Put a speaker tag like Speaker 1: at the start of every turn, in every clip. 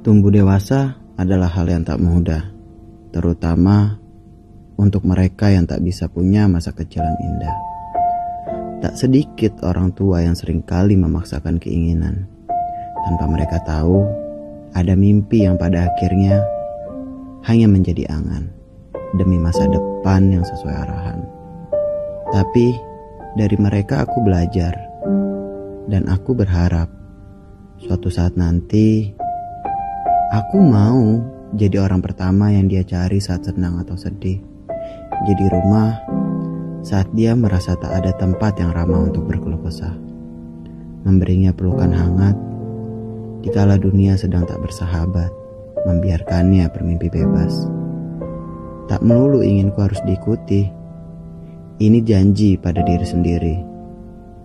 Speaker 1: Tumbuh dewasa adalah hal yang tak mudah, terutama untuk mereka yang tak bisa punya masa kecil yang indah. Tak sedikit orang tua yang sering kali memaksakan keinginan, tanpa mereka tahu ada mimpi yang pada akhirnya hanya menjadi angan demi masa depan yang sesuai arahan. Tapi dari mereka aku belajar, dan aku berharap suatu saat nanti Aku mau jadi orang pertama yang dia cari saat senang atau sedih. Jadi rumah saat dia merasa tak ada tempat yang ramah untuk berkeluh kesah. Memberinya pelukan hangat dikala dunia sedang tak bersahabat, membiarkannya bermimpi bebas. Tak melulu inginku harus diikuti. Ini janji pada diri sendiri.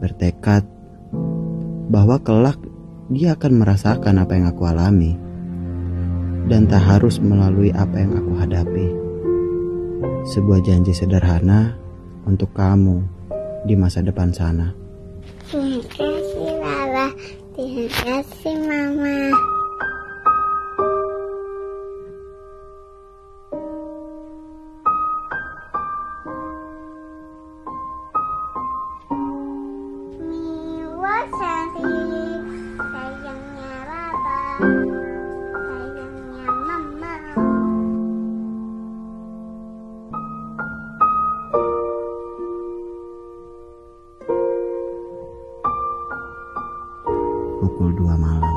Speaker 1: Bertekad bahwa kelak dia akan merasakan apa yang aku alami dan tak harus melalui apa yang aku hadapi. Sebuah janji sederhana untuk kamu di masa depan sana.
Speaker 2: Terima kasih Lala, terima kasih Mama.
Speaker 1: Pukul 2 malam.